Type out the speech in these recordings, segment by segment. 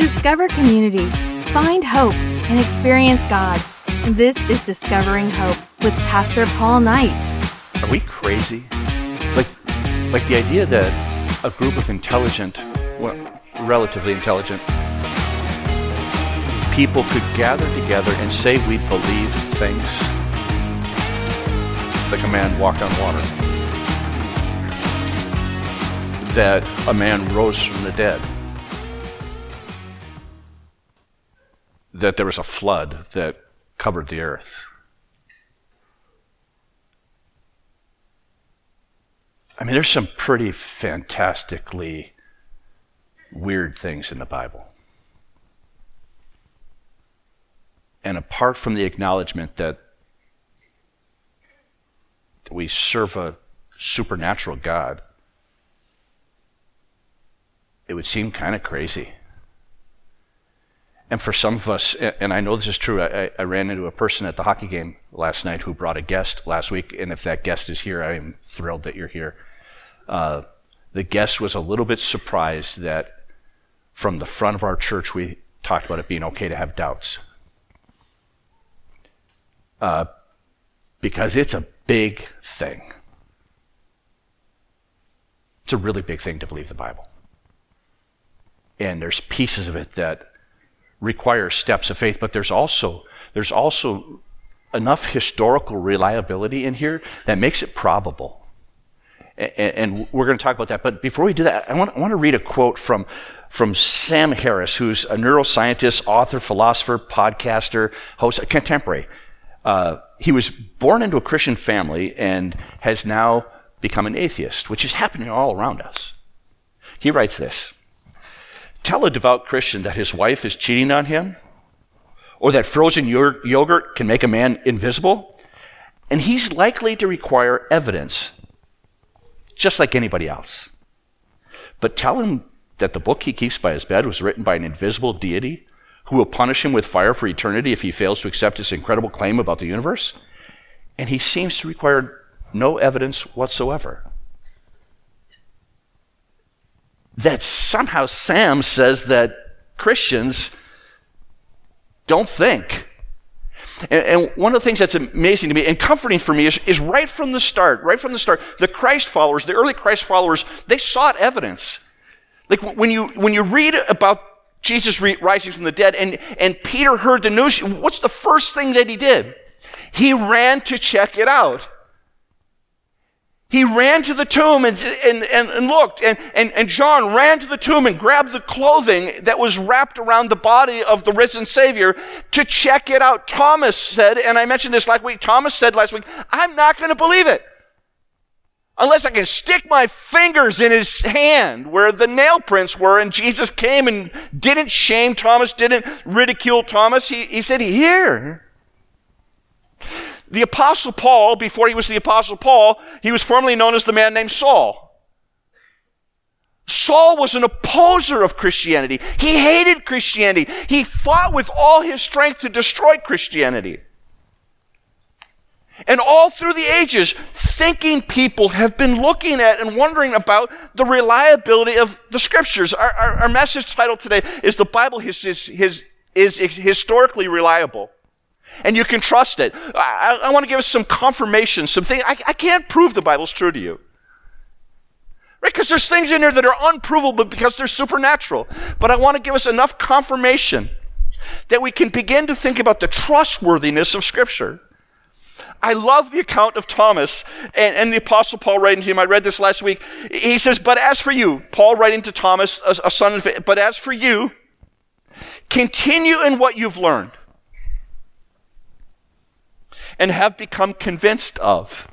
Discover community, find hope, and experience God. This is Discovering Hope with Pastor Paul Knight. Are we crazy? Like, like the idea that a group of intelligent, well, relatively intelligent people could gather together and say we believe things like a man walked on water, that a man rose from the dead, that there was a flood that covered the earth. I mean, there's some pretty fantastically weird things in the Bible. And apart from the acknowledgement that we serve a supernatural God, it would seem kind of crazy. And for some of us, and I know this is true, I, I, ran into a person at the hockey game last night who brought a guest last week, and if that guest is here, I am thrilled that you're here. Uh, the guest was a little bit surprised that from the front of our church we talked about it being okay to have doubts. Uh, because it's a big thing. It's a really big thing to believe the Bible. And there's pieces of it that require steps of faith, but there's also there's also enough historical reliability in here that makes it probable. And, and we're going to talk about that. But before we do that, I want, I want to read a quote from, from Sam Harris, who's a neuroscientist, author, philosopher, podcaster, host, a contemporary. Uh, he was born into a Christian family and has now become an atheist, which is happening all around us. He writes this Tell a devout Christian that his wife is cheating on him, or that frozen yogurt can make a man invisible, and he's likely to require evidence, just like anybody else. But tell him that the book he keeps by his bed was written by an invisible deity who will punish him with fire for eternity if he fails to accept his incredible claim about the universe. And he seems to require no evidence whatsoever. That somehow Sam says that Christians don't think. And, one of the things that's amazing to me and comforting for me is, is right from the start, right from the start, the Christ followers, the early Christ followers, they sought evidence. Like when you, when you read about Jesus rising from the dead, and, and Peter heard the news. What's the first thing that he did? He ran to check it out. He ran to the tomb and, and, and, and looked, and, and, and John ran to the tomb and grabbed the clothing that was wrapped around the body of the risen Savior to check it out. Thomas said, and I mentioned this last week, Thomas said last week, I'm not going to believe it unless I can stick my fingers in his hand where the nail prints were. And Jesus came and didn't shame Thomas, didn't ridicule Thomas. He, he said, Here. The Apostle Paul, before he was the Apostle Paul, he was formerly known as the man named Saul. Saul was an opposer of Christianity. He hated Christianity. He fought with all his strength to destroy Christianity. And all through the ages, thinking people have been looking at and wondering about the reliability of the scriptures. Our, our, our message title today is The Bible is, is, is, is historically reliable. And you can trust it. I, I want to give us some confirmation, some things. I, I can't prove the Bible's true to you. Right? Because there's things in there that are unprovable because they're supernatural. But I want to give us enough confirmation that we can begin to think about the trustworthiness of Scripture. I love the account of Thomas and, and, the apostle Paul writing to him. I read this last week. He says, but as for you, Paul writing to Thomas, a, a son of, but as for you, continue in what you've learned and have become convinced of.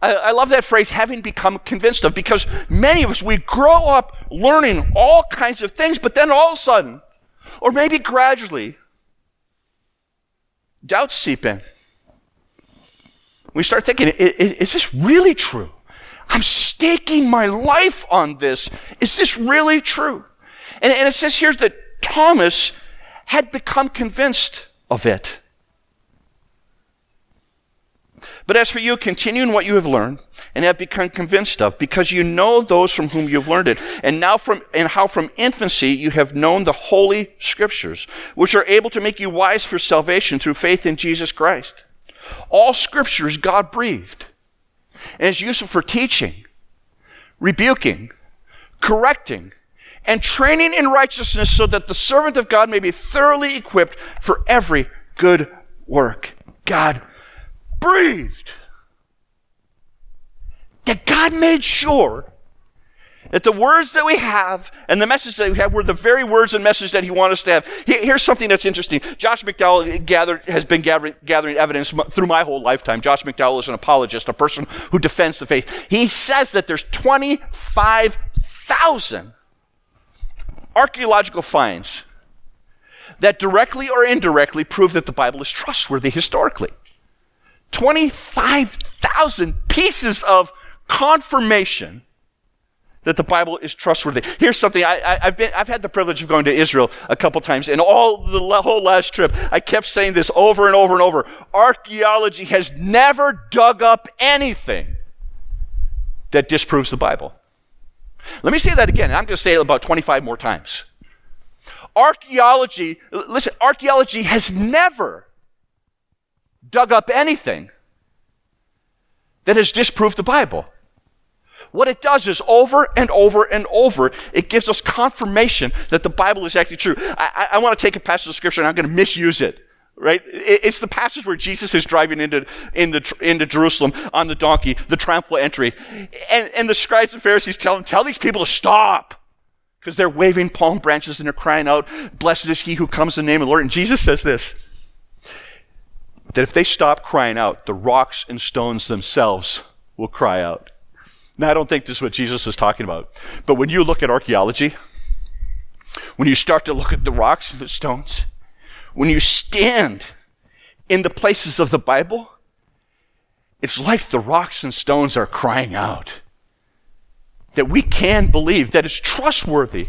I, love that phrase, having become convinced of, because many of us, we grow up learning all kinds of things, but then all of a sudden, or maybe gradually, doubts seep in we start thinking, is, is this really true? I'm staking my life on this. Is this really true? And it says here that Thomas had become convinced of it. But as for you, continue in what you have learned and have become convinced of, because you know those from whom you've learned it, and now from and how from infancy you have known the holy scriptures, which are able to make you wise for salvation through faith in Jesus Christ. All scripture is God breathed and is useful for teaching, rebuking, correcting, and training in righteousness so that the servant of God may be thoroughly equipped for every good work. God breathed that God made sure that the words that we have and the message that we have were the very words and message that he wanted us to have. Here's something that's interesting. Josh McDowell gathered, has been gathering, gathering evidence through my whole lifetime. Josh McDowell is an apologist, a person who defends the faith. He says that there's 25,000 archaeological finds that directly or indirectly prove that the Bible is trustworthy historically. 25,000 pieces of confirmation that the Bible is trustworthy. Here's something I, have been, I've had the privilege of going to Israel a couple times, and all the whole last trip, I kept saying this over and over and over. Archaeology has never dug up anything that disproves the Bible. Let me say that again. I'm going to say it about 25 more times. Archaeology, listen, archaeology has never dug up anything that has disproved the Bible. What it does is over and over and over, it gives us confirmation that the Bible is actually true. I, I, I want to take a passage of scripture and I'm going to misuse it. Right? It's the passage where Jesus is driving into, into, into Jerusalem on the donkey, the triumphal entry. And, and the scribes and Pharisees tell him, tell these people to stop. Because they're waving palm branches and they're crying out, blessed is he who comes in the name of the Lord. And Jesus says this, that if they stop crying out, the rocks and stones themselves will cry out. Now, I don't think this is what Jesus is talking about. But when you look at archaeology, when you start to look at the rocks and the stones, when you stand in the places of the Bible, it's like the rocks and stones are crying out. That we can believe, that it's trustworthy,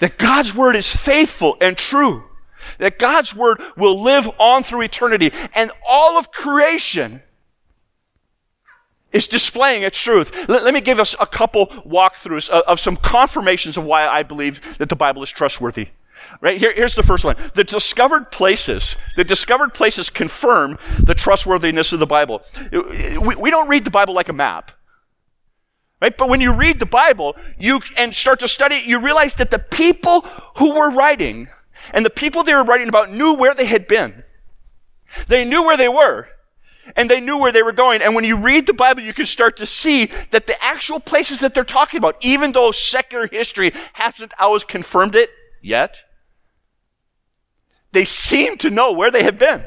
that God's word is faithful and true that God's word will live on through eternity and all of creation is displaying its truth. Let, let me give us a couple walkthroughs of, of, some confirmations of why I believe that the Bible is trustworthy. Right here, here's the first one. The discovered places, the discovered places confirm the trustworthiness of the Bible. We, we don't read the Bible like a map. Right? But when you read the Bible, you and start to study it, you realize that the people who were writing and the people they were writing about knew where they had been. They knew where they were. And they knew where they were going. And when you read the Bible, you can start to see that the actual places that they're talking about, even though secular history hasn't always confirmed it yet, they seem to know where they have been.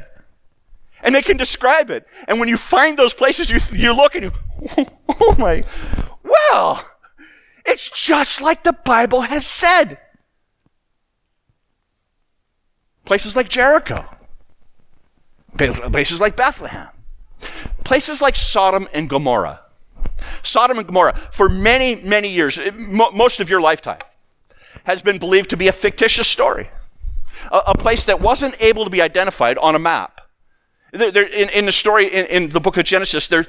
And they can describe it. And when you find those places, you, you look and you, oh my, well, it's just like the Bible has said. Places like Jericho. Places like Bethlehem. Places like Sodom and Gomorrah. Sodom and Gomorrah, for many, many years, eh, most of your lifetime, has been believed to be a fictitious story. A, a place that wasn't able to be identified on a map. There, there, in, in, the story in, in, the book of Genesis, there,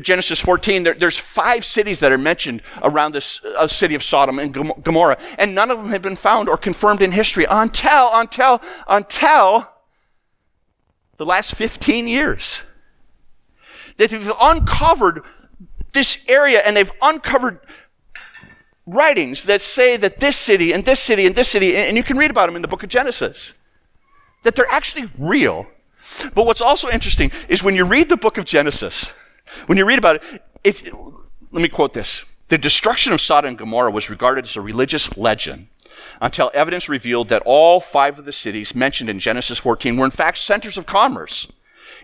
Genesis 14, there's five cities that are mentioned around this uh, city of Sodom and Gomorrah, and none of them have been found or confirmed in history until, until, until the last 15 years. They've uncovered this area and they've uncovered writings that say that this city and this city and this city, and you can read about them in the book of Genesis, that they're actually real but what's also interesting is when you read the book of Genesis, when you read about it, it's, let me quote this. The destruction of Sodom and Gomorrah was regarded as a religious legend until evidence revealed that all five of the cities mentioned in Genesis 14 were in fact centers of commerce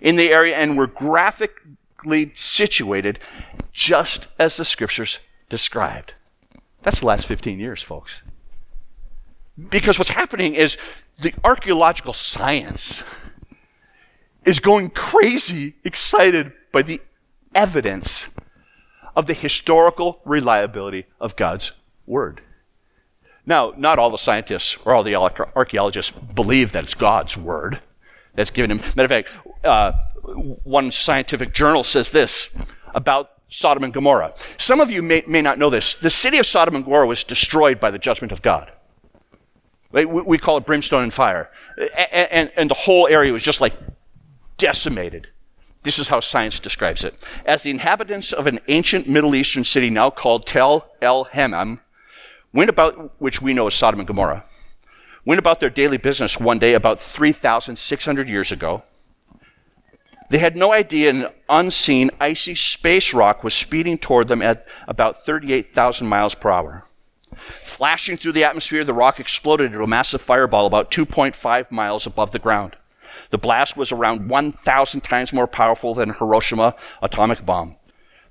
in the area and were graphically situated just as the scriptures described. That's the last 15 years, folks. Because what's happening is the archaeological science is going crazy excited by the evidence of the historical reliability of God's Word. Now, not all the scientists or all the archaeologists believe that it's God's Word that's given him. Matter of fact, uh, one scientific journal says this about Sodom and Gomorrah. Some of you may, may not know this. The city of Sodom and Gomorrah was destroyed by the judgment of God. We, call it brimstone and fire. And, and, and the whole area was just like decimated. This is how science describes it. As the inhabitants of an ancient Middle Eastern city now called Tel El Hammam went about, which we know as Sodom and Gomorrah, went about their daily business one day about 3,600 years ago, they had no idea an unseen icy space rock was speeding toward them at about 38,000 miles per hour. Flashing through the atmosphere, the rock exploded into a massive fireball about 2.5 miles above the ground. The blast was around 1,000 times more powerful than Hiroshima atomic bomb.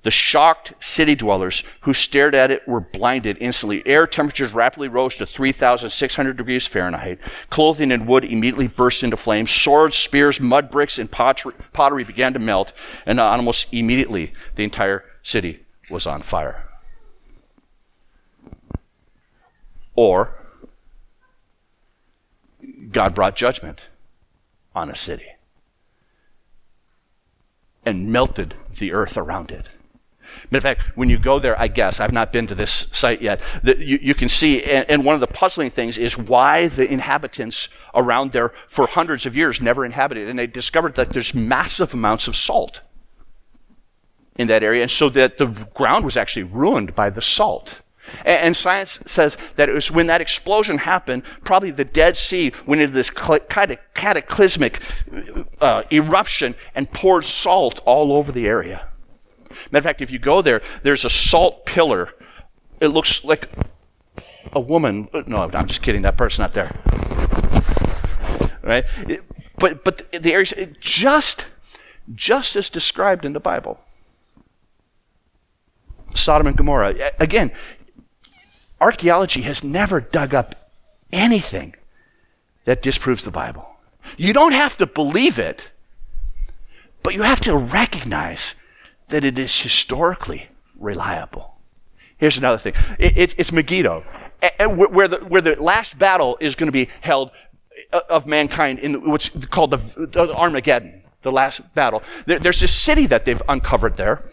The shocked city dwellers who stared at it were blinded instantly. Air temperatures rapidly rose to 3,600 degrees Fahrenheit. Clothing and wood immediately burst into flames. Swords, spears, mud bricks, and pottery began to melt, and almost immediately the entire city was on fire. Or, God brought judgment on a city and melted the earth around it. In fact, when you go there, I guess, I've not been to this site yet, that you, you can see, and, and, one of the puzzling things is why the inhabitants around there for hundreds of years never inhabited. And they discovered that there's massive amounts of salt in that area, and so that the ground was actually ruined by the salt. And, science says that it was when that explosion happened, probably the Dead Sea went into this kind of cataclysmic uh, eruption and poured salt all over the area. Matter of fact, if you go there, there's a salt pillar. It looks like a woman. No, I'm just kidding. That person not there. Right? but but the area just just as described in the Bible. Sodom and Gomorrah. Again, archaeology has never dug up anything that disproves the Bible. You don't have to believe it, but you have to recognize that it is historically reliable. Here's another thing. It, it, it's Megiddo, where the, where the last battle is going to be held uh, of mankind in what's called the Armageddon, the last battle. There, there's this city that they've uncovered there.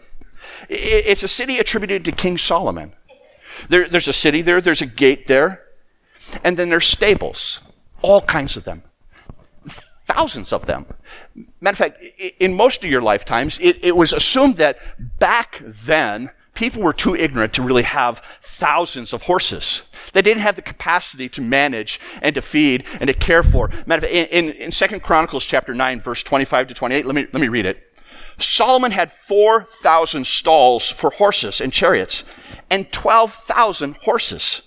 It's a city attributed to King Solomon. There, there's a city there, there's a gate there, and then there's stables, all kinds of them thousands of them. Matter of fact, in most of your lifetimes, it, it, was assumed that back then, people were too ignorant to really have thousands of horses. They didn't have the capacity to manage and to feed and to care for. Matter of fact, in, in, in 2 Chronicles chapter 9, verse 25 to 28, let me, let me read it. Solomon had 4,000 stalls for horses and chariots and 12,000 horses,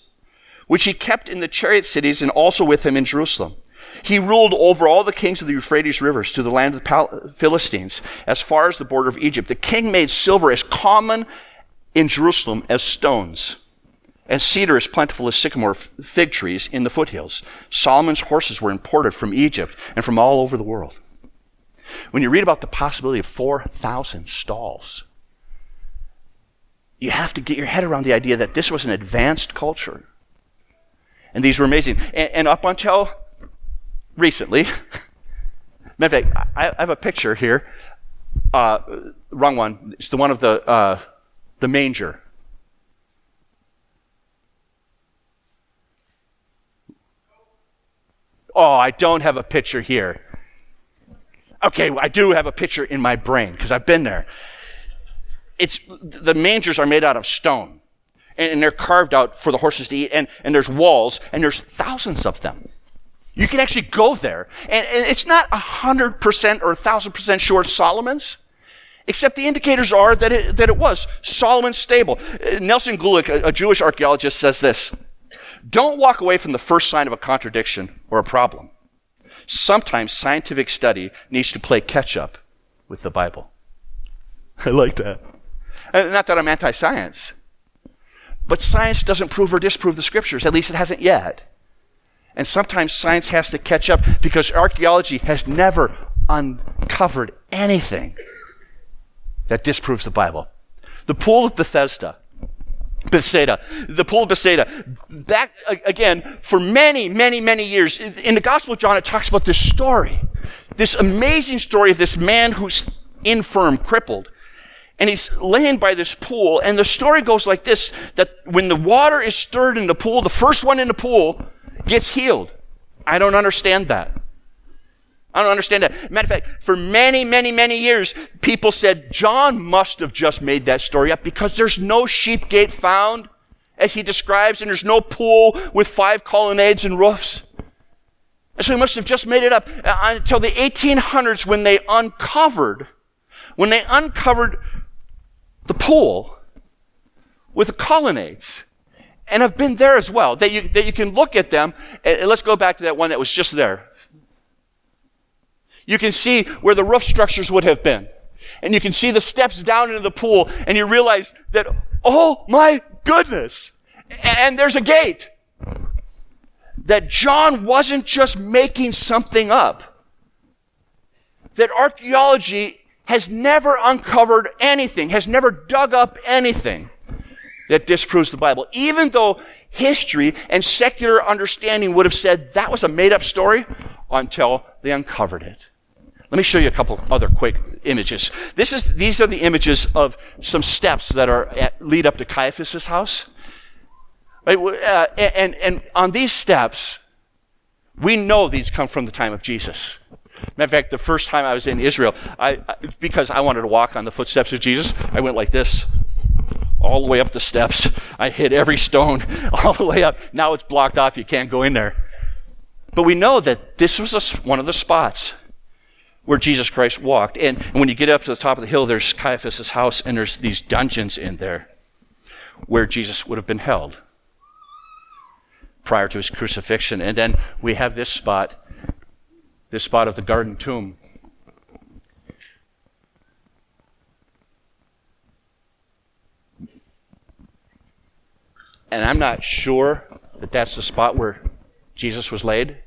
which he kept in the chariot cities and also with him in Jerusalem. He ruled over all the kings of the Euphrates rivers to the land of the Philistines, as far as the border of Egypt. The king made silver as common in Jerusalem as stones, and cedar as plentiful as sycamore fig trees in the foothills. Solomon's horses were imported from Egypt and from all over the world. When you read about the possibility of 4,000 stalls, you have to get your head around the idea that this was an advanced culture. And these were amazing. And, and up until recently. Matter of fact, I, have a picture here. Uh, wrong one. It's the one of the uh, the manger. Oh, I don't have a picture here. Okay, I do have a picture in my brain because I've been there. It's the mangers are made out of stone, and, they're carved out for the horses to eat. And, and there's walls, and there's thousands of them. You can actually go there. And, and it's not a 100% or a 1,000% sure it's Solomon's, except the indicators are that it, that it was Solomon's stable. Uh, Nelson Glueck, a, a Jewish archaeologist, says this Don't walk away from the first sign of a contradiction or a problem. Sometimes scientific study needs to play catch up with the Bible. I like that. And not that I'm anti science, but science doesn't prove or disprove the scriptures, at least it hasn't yet. And sometimes science has to catch up because archaeology has never uncovered anything that disproves the Bible. The pool of Bethesda, Bethsaida, the pool of Bethsaida, that again, for many, many, many years, in the Gospel of John, it talks about this story, this amazing story of this man who's infirm, crippled. and he's laying by this pool. And the story goes like this that when the water is stirred in the pool, the first one in the pool gets healed. I don't understand that. I don't understand that. Matter of fact, for many, many, many years, people said John must have just made that story up because there's no sheep gate found, as he describes, and there's no pool with five colonnades and roofs. And so he must have just made it up uh, until the 1800s when they uncovered, when they uncovered the pool with the colonnades. And I've been there as well, that you, that you can look at them. And let's go back to that one that was just there. You can see where the roof structures would have been. And you can see the steps down into the pool, and you realize that, oh my goodness! And there's a gate. That John wasn't just making something up. That archaeology has never uncovered anything, has never dug up anything that disproves the Bible. Even though history and secular understanding would have said that was a made up story until they uncovered it. Let me show you a couple other quick images. This is, these are the images of some steps that are at, lead up to Caiaphas' house. Right? Uh, and, and on these steps, we know these come from the time of Jesus. Matter of fact, the first time I was in Israel, I, because I wanted to walk on the footsteps of Jesus, I went like this, all the way up the steps. I hit every stone all the way up. Now it's blocked off. You can't go in there. But we know that this was a, one of the spots where Jesus Christ walked. And, and when you get up to the top of the hill, there's Caiaphas' house, and there's these dungeons in there where Jesus would have been held prior to his crucifixion. And then we have this spot this spot of the garden tomb. And I'm not sure that that's the spot where Jesus was laid.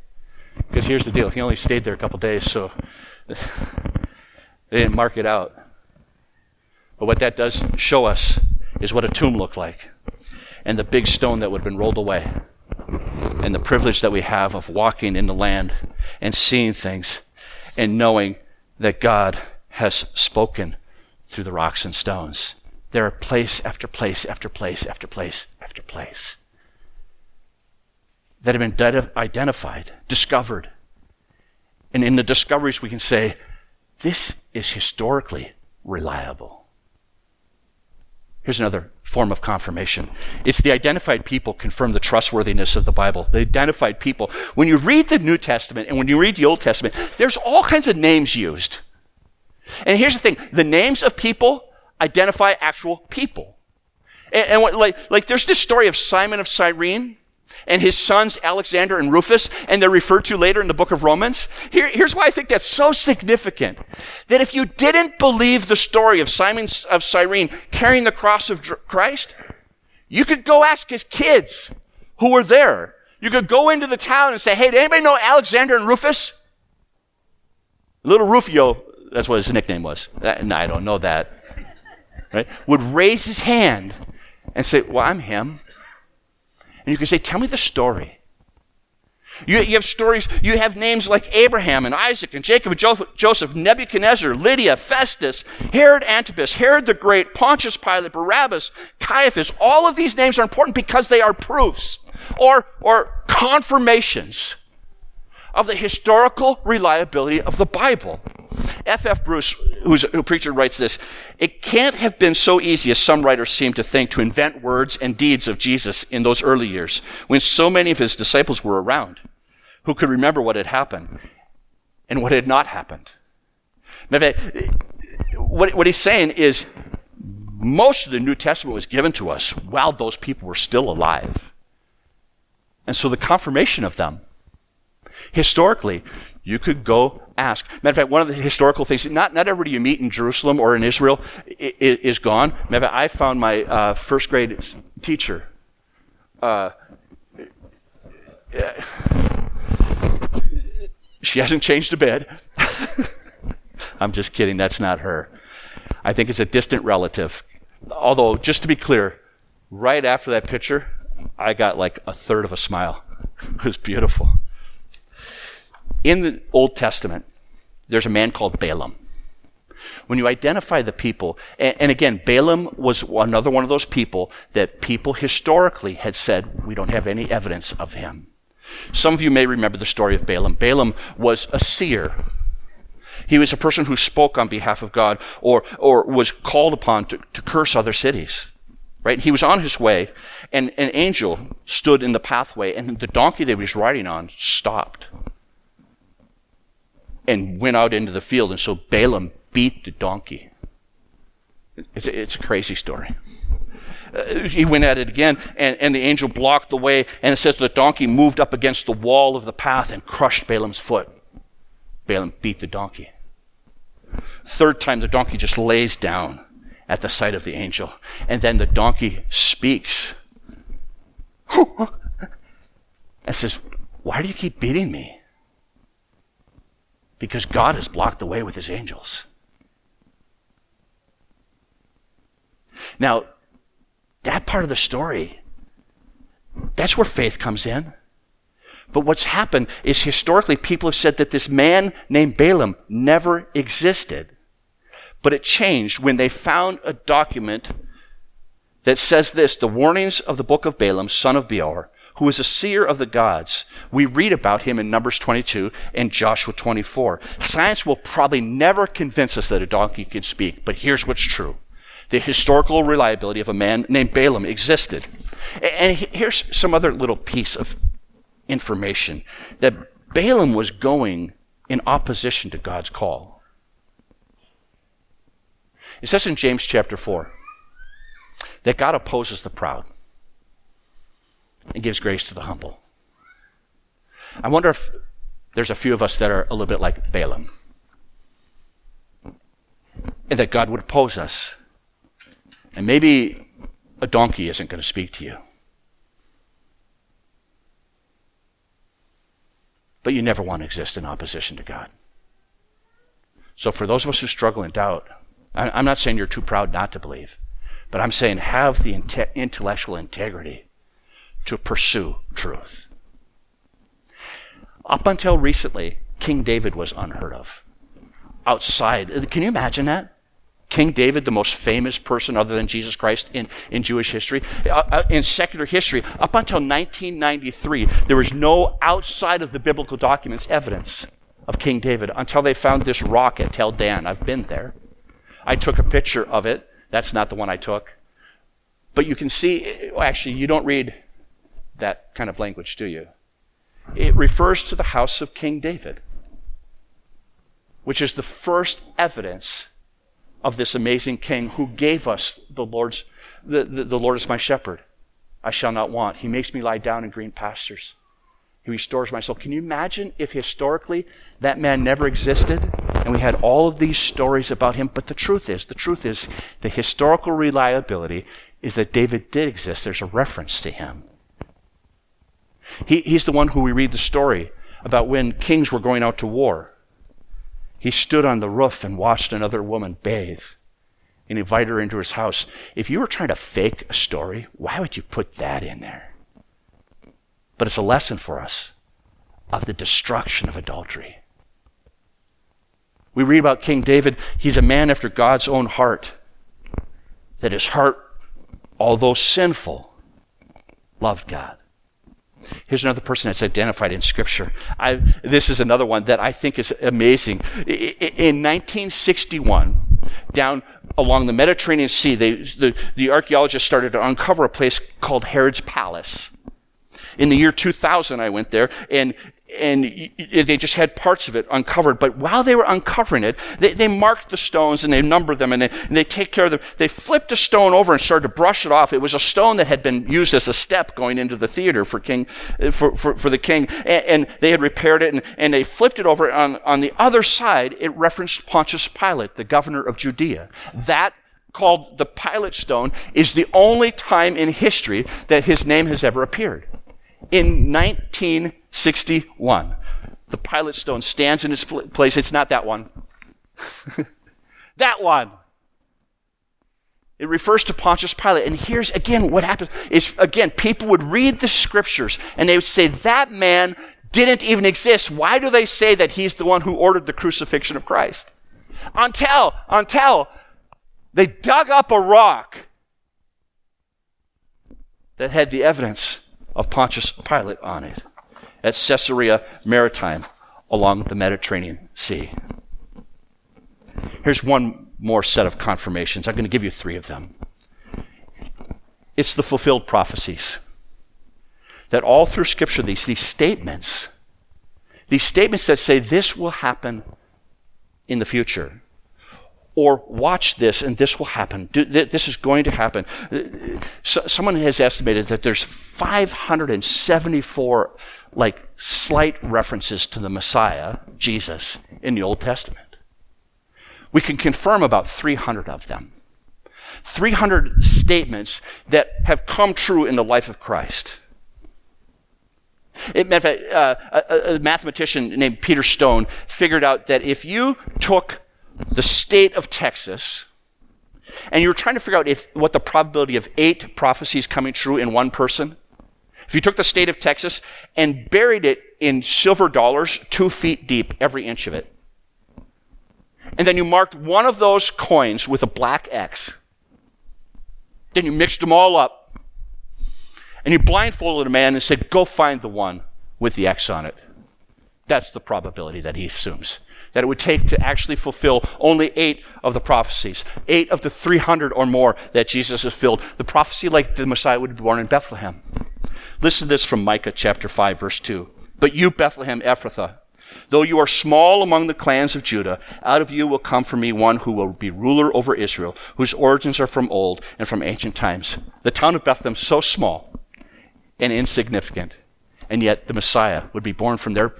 Because here's the deal he only stayed there a couple days, so they didn't mark it out. But what that does show us is what a tomb looked like and the big stone that would have been rolled away and the privilege that we have of walking in the land and seeing things and knowing that God has spoken through the rocks and stones. There are place after place after place after place after place that have been identified, discovered. And in the discoveries, we can say, this is historically reliable. Here's another form of confirmation. It's the identified people confirm the trustworthiness of the Bible. The identified people. When you read the New Testament and when you read the Old Testament, there's all kinds of names used. And here's the thing. The names of people identify actual people. And, and what, like, like there's this story of Simon of Cyrene and his sons Alexander and Rufus, and they're referred to later in the book of Romans. Here, here's why I think that's so significant. That if you didn't believe the story of Simon of Cyrene carrying the cross of Christ, you could go ask his kids who were there. You could go into the town and say, hey, did anybody know Alexander and Rufus? Little Rufio, that's what his nickname was. Uh, no, I don't know that. Right? Would raise his hand and say, well, I'm him. And you can say, Tell me the story. You, you, have stories, you have names like Abraham and Isaac and Jacob and Joseph, Nebuchadnezzar, Lydia, Festus, Herod Antipas, Herod the Great, Pontius Pilate, Barabbas, Caiaphas. All of these names are important because they are proofs or, or confirmations of the historical reliability of the Bible. F. F. Bruce, who's a preacher, writes this It can't have been so easy as some writers seem to think to invent words and deeds of Jesus in those early years when so many of his disciples were around who could remember what had happened and what had not happened. What, what he's saying is most of the New Testament was given to us while those people were still alive. And so the confirmation of them historically you could go ask. Matter of fact, one of the historical things, not, not everybody you meet in Jerusalem or in Israel is, is gone. Matter of fact, I found my uh, first grade teacher. Uh, she hasn't changed a bit. I'm just kidding, that's not her. I think it's a distant relative. Although, just to be clear, right after that picture, I got like a third of a smile. it was beautiful. In the Old Testament, there's a man called Balaam. when you identify the people, and, again, Balaam was another one of those people that people historically had said, we don't have any evidence of him. Some of you may remember the story of Balaam. Balaam was a seer. He was a person who spoke on behalf of God or, or was called upon to, to curse other cities. Right? He was on his way, and an angel stood in the pathway, and the donkey that he was riding on stopped and went out into the field. And so Balaam beat the donkey. It's a, it's a crazy story. Uh, he went at it again, and, and the angel blocked the way, and it says the donkey moved up against the wall of the path and crushed Balaam's foot. Balaam beat the donkey. Third time, the donkey just lays down at the sight of the angel, and then the donkey speaks and says, Why do you keep beating me? Because God has blocked the way with his angels. Now, that part of the story, that's where faith comes in. But what's happened is historically people have said that this man named Balaam never existed. But it changed when they found a document that says this the warnings of the book of Balaam, son of Beor, who was a seer of the gods. We read about him in Numbers 22 and Joshua 24. Science will probably never convince us that a donkey can speak, but here's what's true the historical reliability of a man named Balaam existed. And here's some other little piece of information that Balaam was going in opposition to God's call. It says in James chapter 4 that God opposes the proud and gives grace to the humble. I wonder if there's a few of us that are a little bit like Balaam. And that God would oppose us and maybe a donkey isn't going to speak to you. But you never want to exist in opposition to God. So, for those of us who struggle in doubt, I'm not saying you're too proud not to believe, but I'm saying have the intellectual integrity to pursue truth. Up until recently, King David was unheard of. Outside, can you imagine that? King David, the most famous person other than Jesus Christ in, in Jewish history, uh, uh, in secular history, up until 1993, there was no outside of the biblical documents evidence of King David until they found this rock at Tel Dan. I've been there. I took a picture of it. That's not the one I took. But you can see, actually, you don't read that kind of language, do you? It refers to the house of King David, which is the first evidence of this amazing king who gave us the Lord's, the, the, the Lord is my shepherd. I shall not want. He makes me lie down in green pastures. He restores my soul. Can you imagine if historically that man never existed and we had all of these stories about him? But the truth is, the truth is, the historical reliability is that David did exist. There's a reference to him. He, he's the one who we read the story about when kings were going out to war. He stood on the roof and watched another woman bathe and invite her into his house. If you were trying to fake a story, why would you put that in there? But it's a lesson for us of the destruction of adultery. We read about King David. He's a man after God's own heart. That his heart, although sinful, loved God. Here's another person that's identified in Scripture. I, this is another one that I think is amazing. In 1961, down along the Mediterranean Sea, they, the, the archaeologists started to uncover a place called Herod's Palace. In the year 2000, I went there, and and they just had parts of it uncovered. But while they were uncovering it, they, they marked the stones and they numbered them and they, and they take care of them. They flipped a stone over and started to brush it off. It was a stone that had been used as a step going into the theater for king, uh, for, for, for the king. And, and, they had repaired it and, and they flipped it over. On, on the other side, it referenced Pontius Pilate, the governor of Judea. That called the Pilate stone is the only time in history that his name has ever appeared. In 19 61. The Pilate stone stands in its place. It's not that one. that one. It refers to Pontius Pilate. And here's again what happens is again, people would read the scriptures and they would say, that man didn't even exist. Why do they say that he's the one who ordered the crucifixion of Christ? until, until they dug up a rock that had the evidence of Pontius Pilate on it at Caesarea Maritime along the Mediterranean Sea. Here's one more set of confirmations. I'm going to give you three of them. It's the fulfilled prophecies. That all through Scripture, these, these statements, these statements that say this will happen in the future, or watch this and this will happen. This is going to happen. Uh, uh, so, someone has estimated that there's 574 like slight references to the Messiah, Jesus, in the Old Testament. We can confirm about 300 of them. 300 statements that have come true in the life of Christ. It, fact, uh, a, a mathematician named Peter Stoner figured out that if you took the state of Texas and you were trying to figure out if what the probability of eight prophecies coming true in one person, if you took the state of Texas and buried it in silver dollars two feet deep, every inch of it, and then you marked one of those coins with a black X, then you mixed them all up, and you blindfolded a man and said, Go find the one with the X on it. That's the probability that he assumes that it would take to actually fulfill only eight of the prophecies, eight of the 300 or more that Jesus has filled. The prophecy like the Messiah would be born in Bethlehem. Listen to this from Micah chapter 5, verse 2. But you, Bethlehem Ephrathah, though you are small among the clans of Judah, out of you will come for me one who will be ruler over Israel, whose origins are from old and from ancient times. The town of Bethlehem so small and insignificant, and yet the Messiah would be born from there,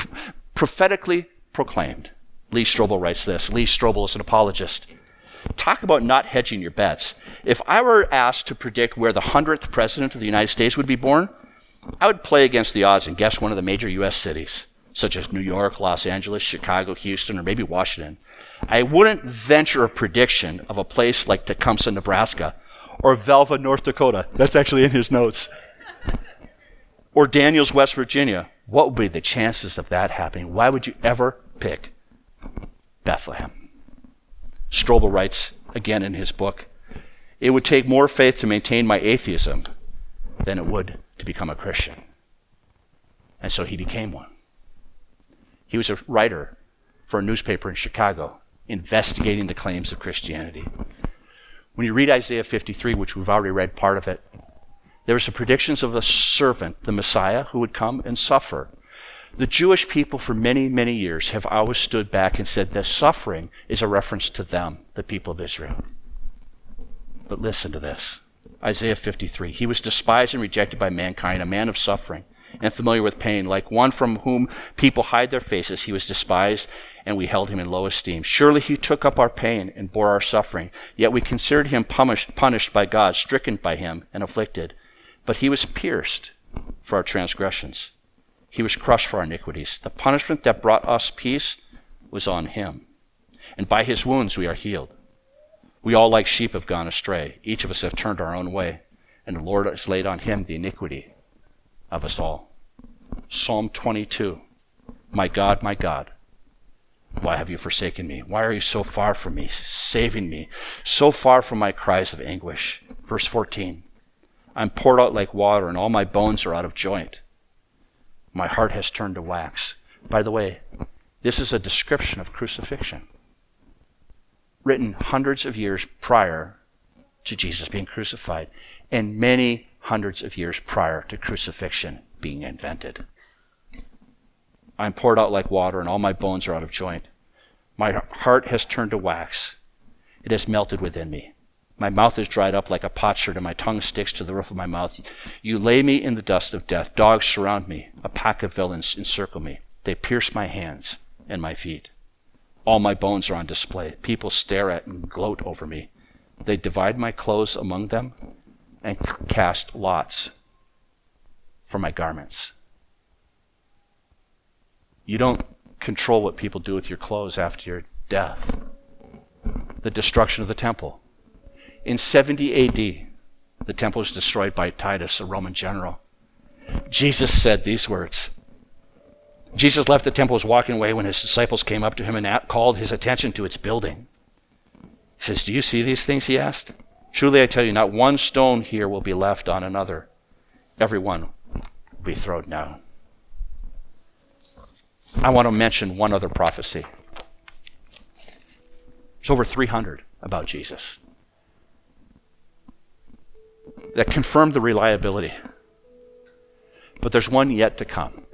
prophetically proclaimed. Lee Strobel writes this. Lee Strobel is an apologist. Talk about not hedging your bets. If I were asked to predict where the 100th president of the United States would be born, I would play against the odds and guess one of the major U.S. cities, such as New York, Los Angeles, Chicago, Houston, or maybe Washington. I wouldn't venture a prediction of a place like Tecumseh, Nebraska, or Velva, North Dakota. That's actually in his notes. or Daniels, West Virginia. What would be the chances of that happening? Why would you ever pick Bethlehem? Strobel writes again in his book It would take more faith to maintain my atheism than it would to become a Christian. And so he became one. He was a writer for a newspaper in Chicago investigating the claims of Christianity. When you read Isaiah 53, which we've already read part of it, there were some predictions of a servant, the Messiah, who would come and suffer. The Jewish people for many, many years have always stood back and said that suffering is a reference to them, the people of Israel. But listen to this. Isaiah 53. He was despised and rejected by mankind, a man of suffering and familiar with pain. Like one from whom people hide their faces, he was despised and we held him in low esteem. Surely he took up our pain and bore our suffering. Yet we considered him punished, punished by God, stricken by him, and afflicted. But he was pierced for our transgressions. He was crushed for our iniquities. The punishment that brought us peace was on him. And by his wounds we are healed. We all, like sheep, have gone astray. Each of us have turned our own way, and the Lord has laid on him the iniquity of us all. Psalm 22 My God, my God, why have you forsaken me? Why are you so far from me, saving me, so far from my cries of anguish? Verse 14 I'm poured out like water, and all my bones are out of joint. My heart has turned to wax. By the way, this is a description of crucifixion written hundreds of years prior to Jesus being crucified and many hundreds of years prior to crucifixion being invented. I am poured out like water, and all my bones are out of joint. My heart has turned to wax. It has melted within me. My mouth is dried up like a potsherd, and my tongue sticks to the roof of my mouth. You lay me in the dust of death. Dogs surround me. A pack of villains encircle me. They pierce my hands and my feet. All my bones are on display. People stare at and gloat over me. They divide my clothes among them and cast lots for my garments. You don't control what people do with your clothes after your death. The destruction of the temple. In 70 AD, the temple was destroyed by Titus, a Roman general. Jesus said these words Jesus left the temple, was walking away when his disciples came up to him and called his attention to its building. He says, Do you see these things? He asked. Truly I tell you, not one stone here will be left on another. Every one will be thrown down. I want to mention one other prophecy. There's over 300 about Jesus that confirm the reliability. But there's one yet to come.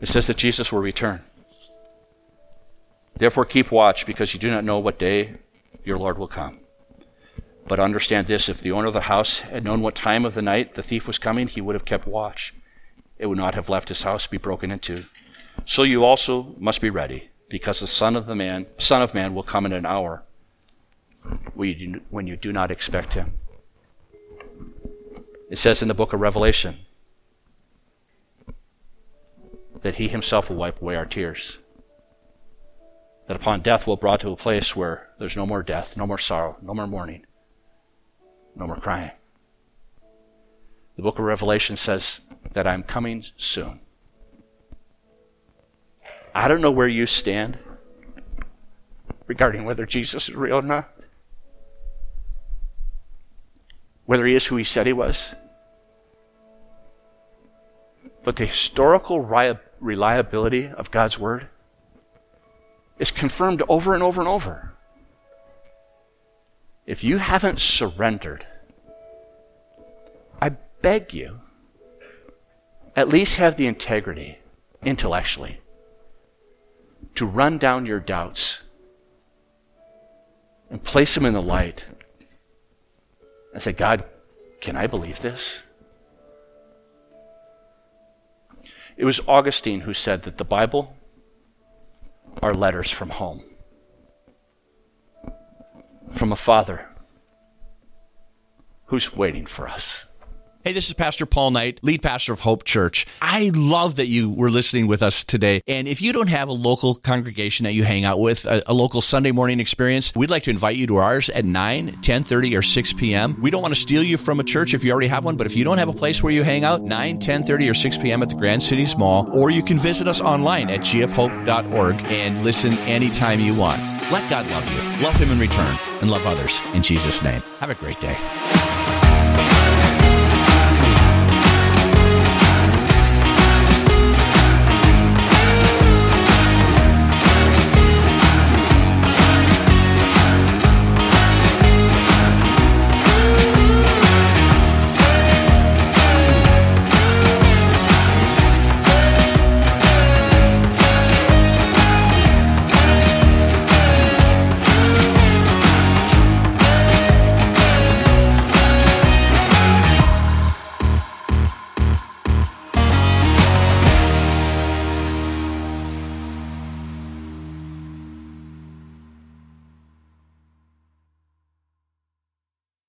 It says that Jesus will return. Therefore, keep watch, because you do not know what day your Lord will come. But understand this if the owner of the house had known what time of the night the thief was coming, he would have kept watch. It would not have left his house to be broken into. So you also must be ready, because the Son of the Man, Son of Man will come in an hour when you do not expect him. It says in the book of Revelation that he himself will wipe away our tears. That upon death we're brought to a place where there's no more death, no more sorrow, no more mourning, no more crying. The book of Revelation says that I'm coming soon. I don't know where you stand regarding whether Jesus is real or not. whether he is who he said he was. But the historical reliability of God's word is confirmed over and over and over. If you haven't surrendered, I beg you, at least have the integrity intellectually to run down your doubts and place them in the light and say, God, can I believe this? It was Augustine who said that the Bible are letters from home, from a father who's waiting for us. Hey, this is Pastor Paul Knight, lead pastor of Hope Church. I love that you were listening with us today. And if you don't have a local congregation that you hang out with, a, a local Sunday morning experience, we'd like to invite you to ours at 9, 10 30, or 6 p.m. We don't want to steal you from a church if you already have one, but if you don't have a place where you hang out, 9, 10 30, or 6 p.m. at the Grand Cities Mall, or you can visit us online at gfhope.org and listen anytime you want. Let God love you, love Him in return, and love others in Jesus' name. Have a great day.